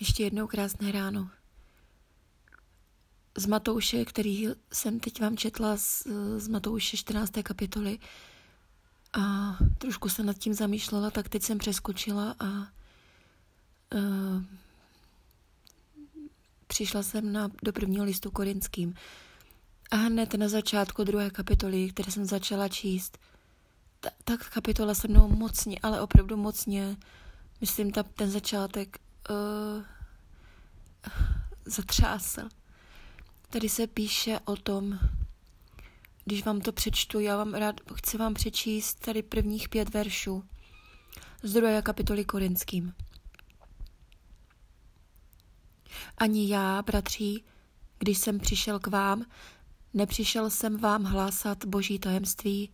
Ještě jednou krásné ráno. Z Matouše, který jsem teď vám četla z, z Matouše 14. kapitoly a trošku se nad tím zamýšlela, tak teď jsem přeskočila a uh, přišla jsem na, do prvního listu korinským. A hned na začátku druhé kapitoly, které jsem začala číst, ta, tak kapitola se mnou mocně, ale opravdu mocně, myslím, ta, ten začátek uh, zatřásl. Tady se píše o tom, když vám to přečtu, já vám rád chci vám přečíst tady prvních pět veršů z druhé kapitoly Korinským. Ani já, bratří, když jsem přišel k vám, nepřišel jsem vám hlásat boží tajemství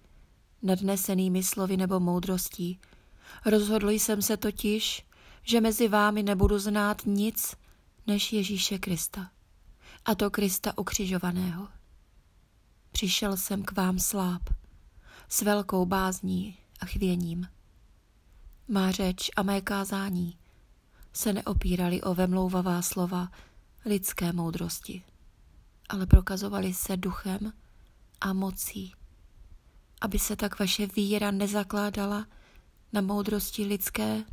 nadnesenými slovy nebo moudrostí. Rozhodl jsem se totiž, že mezi vámi nebudu znát nic než Ježíše Krista, a to Krista ukřižovaného. Přišel jsem k vám sláb, s velkou bázní a chvěním. Má řeč a mé kázání se neopírali o vemlouvavá slova lidské moudrosti, ale prokazovali se duchem a mocí, aby se tak vaše víra nezakládala na moudrosti lidské,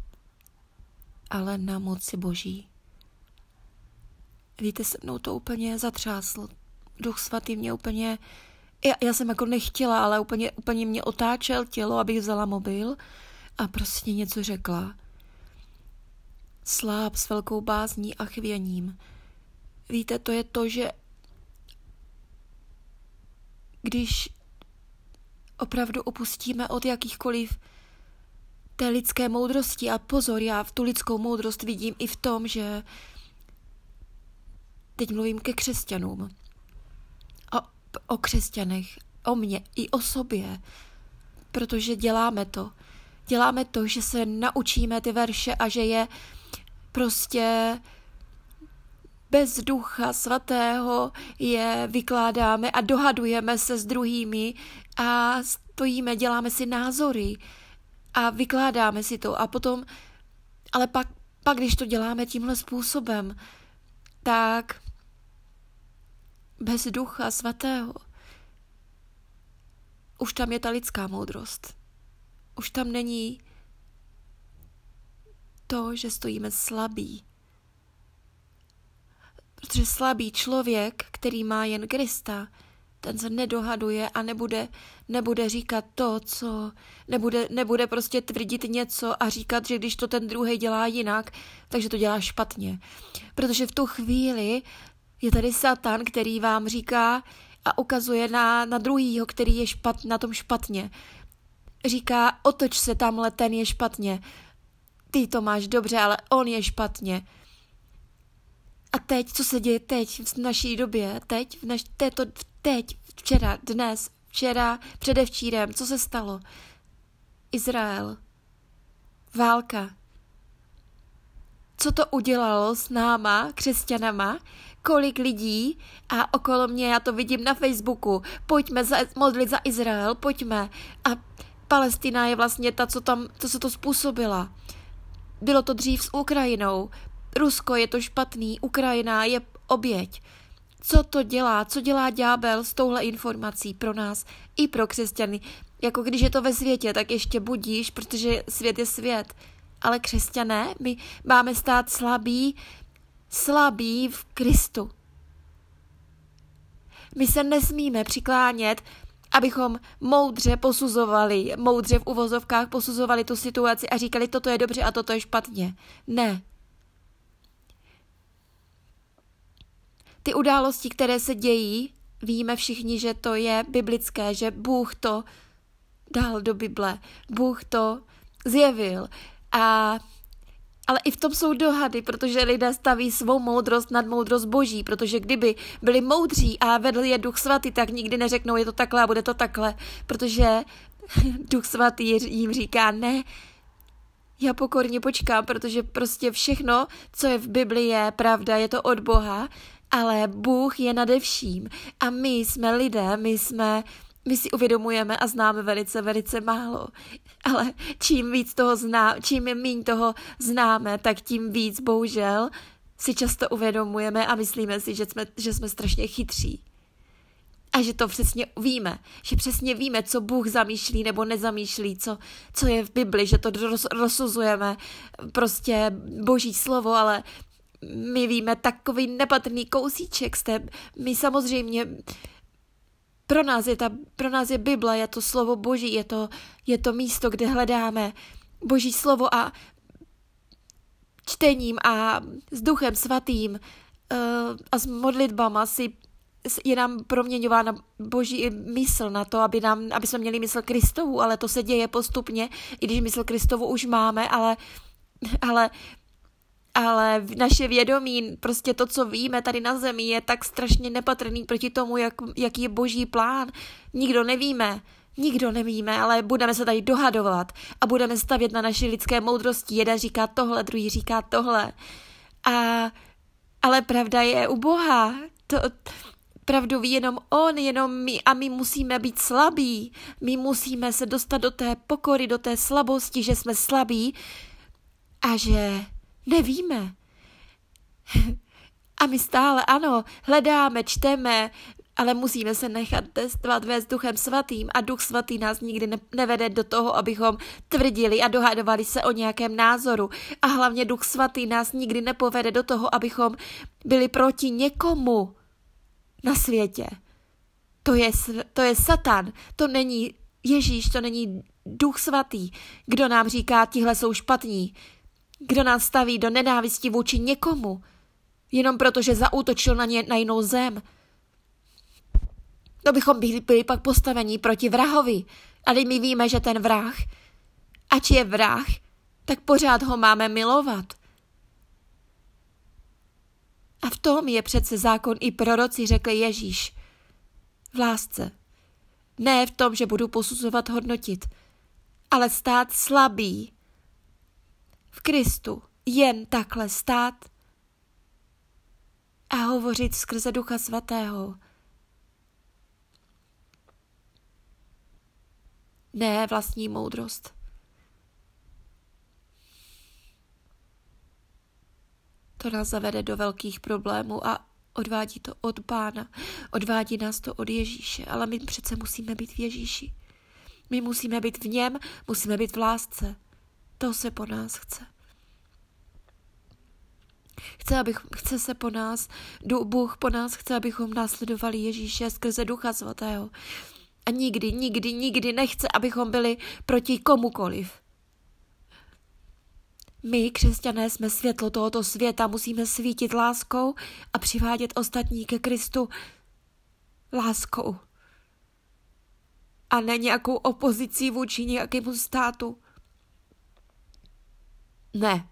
ale na moci boží. Víte, se mnou to úplně zatřásl. Duch svatý mě úplně... Já, já jsem jako nechtěla, ale úplně, úplně mě otáčel tělo, abych vzala mobil a prostě něco řekla. Sláb s velkou bázní a chvěním. Víte, to je to, že když opravdu opustíme od jakýchkoliv té lidské moudrosti. A pozor, já v tu lidskou moudrost vidím i v tom, že teď mluvím ke křesťanům, o, o křesťanech, o mně i o sobě, protože děláme to. Děláme to, že se naučíme ty verše a že je prostě bez ducha svatého je vykládáme a dohadujeme se s druhými a stojíme, děláme si názory a vykládáme si to a potom, ale pak, pak když to děláme tímhle způsobem, tak bez ducha svatého už tam je ta lidská moudrost. Už tam není to, že stojíme slabí. Protože slabý člověk, který má jen Krista, ten se nedohaduje a nebude, nebude říkat to, co, nebude, nebude prostě tvrdit něco a říkat, že když to ten druhý dělá jinak, takže to dělá špatně. Protože v tu chvíli je tady Satan, který vám říká a ukazuje na, na druhýho, který je špat, na tom špatně. Říká, otoč se tamhle, ten je špatně. Ty to máš dobře, ale on je špatně. A teď, co se děje teď, v naší době, teď, v naš, této, teď, včera, dnes, včera, předevčírem, co se stalo? Izrael. Válka. Co to udělalo s náma, křesťanama? Kolik lidí a okolo mě, já to vidím na Facebooku, pojďme za, modlit za Izrael, pojďme. A Palestina je vlastně ta, co tam, co se to způsobila. Bylo to dřív s Ukrajinou, Rusko je to špatný, Ukrajina je oběť. Co to dělá? Co dělá ďábel s touhle informací pro nás i pro křesťany? Jako když je to ve světě, tak ještě budíš, protože svět je svět. Ale křesťané, my máme stát slabí, slabí v Kristu. My se nesmíme přiklánět, abychom moudře posuzovali, moudře v uvozovkách posuzovali tu situaci a říkali, toto je dobře a toto je špatně. Ne. Ty události, které se dějí, víme všichni, že to je biblické, že Bůh to dal do Bible, Bůh to zjevil. A ale i v tom jsou dohady, protože lidé staví svou moudrost nad moudrost boží, protože kdyby byli moudří a vedl je duch svatý, tak nikdy neřeknou, je to takhle a bude to takhle, protože duch svatý jim říká, ne, já pokorně počkám, protože prostě všechno, co je v Biblii, je pravda, je to od Boha ale Bůh je nade vším a my jsme lidé, my jsme my si uvědomujeme a známe velice, velice málo. Ale čím víc toho zná, čím méně toho známe, tak tím víc, bohužel, si často uvědomujeme a myslíme si, že jsme, že jsme strašně chytří. A že to přesně víme, že přesně víme, co Bůh zamýšlí nebo nezamýšlí, co, co je v Bibli, že to roz, rozsuzujeme prostě boží slovo, ale my víme takový nepatrný kousíček z té, my samozřejmě pro nás je, ta, pro nás je Bible, je to slovo Boží, je to, je to místo, kde hledáme Boží slovo a čtením a s duchem svatým uh, a s modlitbama si je nám proměňována boží mysl na to, aby, nám, aby jsme měli mysl Kristovu, ale to se děje postupně, i když mysl Kristovu už máme, ale, ale ale naše vědomí, prostě to, co víme tady na zemi, je tak strašně nepatrný proti tomu, jak, jaký je boží plán. Nikdo nevíme, nikdo nevíme, ale budeme se tady dohadovat a budeme stavět na naší lidské moudrosti. Jeden říká tohle, druhý říká tohle. A, ale pravda je u Boha. To, pravdu ví jenom on, jenom my a my musíme být slabí. My musíme se dostat do té pokory, do té slabosti, že jsme slabí a že Nevíme. A my stále, ano, hledáme, čteme, ale musíme se nechat testovat vést duchem svatým a duch svatý nás nikdy ne- nevede do toho, abychom tvrdili a dohadovali se o nějakém názoru. A hlavně duch svatý nás nikdy nepovede do toho, abychom byli proti někomu na světě. To je, to je Satan, to není Ježíš, to není duch svatý, kdo nám říká, tihle jsou špatní. Kdo nás staví do nenávisti vůči někomu, jenom proto, že zaútočil na, ně, na jinou zem. To bychom byli, byli pak postavení proti vrahovi, ale my víme, že ten vrah, ač je vrah, tak pořád ho máme milovat. A v tom je přece zákon i proroci, řekl Ježíš. V lásce. Ne v tom, že budu posuzovat, hodnotit, ale stát slabý v Kristu jen takhle stát a hovořit skrze Ducha Svatého. Ne vlastní moudrost. To nás zavede do velkých problémů a odvádí to od Pána, odvádí nás to od Ježíše, ale my přece musíme být v Ježíši. My musíme být v něm, musíme být v lásce. To se po nás chce. Chce, abych, chce se po nás, Bůh po nás chce, abychom následovali Ježíše skrze Ducha Svatého. A nikdy, nikdy, nikdy nechce, abychom byli proti komukoliv. My, křesťané, jsme světlo tohoto světa, musíme svítit láskou a přivádět ostatní ke Kristu láskou. A ne nějakou opozicí vůči nějakému státu. Ne.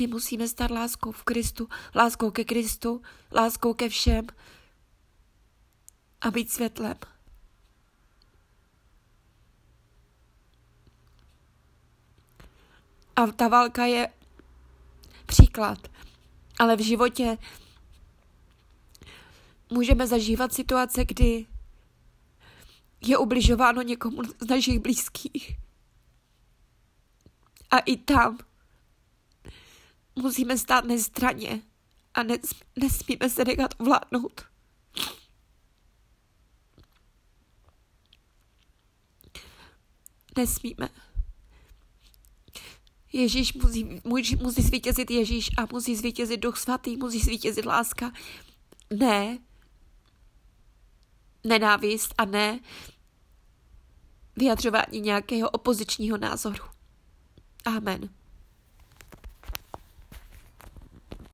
My musíme stát láskou v Kristu, láskou ke Kristu, láskou ke všem a být světlem. A ta válka je příklad. Ale v životě můžeme zažívat situace, kdy je ubližováno někomu z našich blízkých. A i tam musíme stát nestraně a nesmíme se nechat ovládnout. Nesmíme. Ježíš musí, musí, musí zvítězit Ježíš a musí zvítězit Duch Svatý, musí zvítězit láska. Ne nenávist a ne vyjadřování nějakého opozičního názoru. Amen.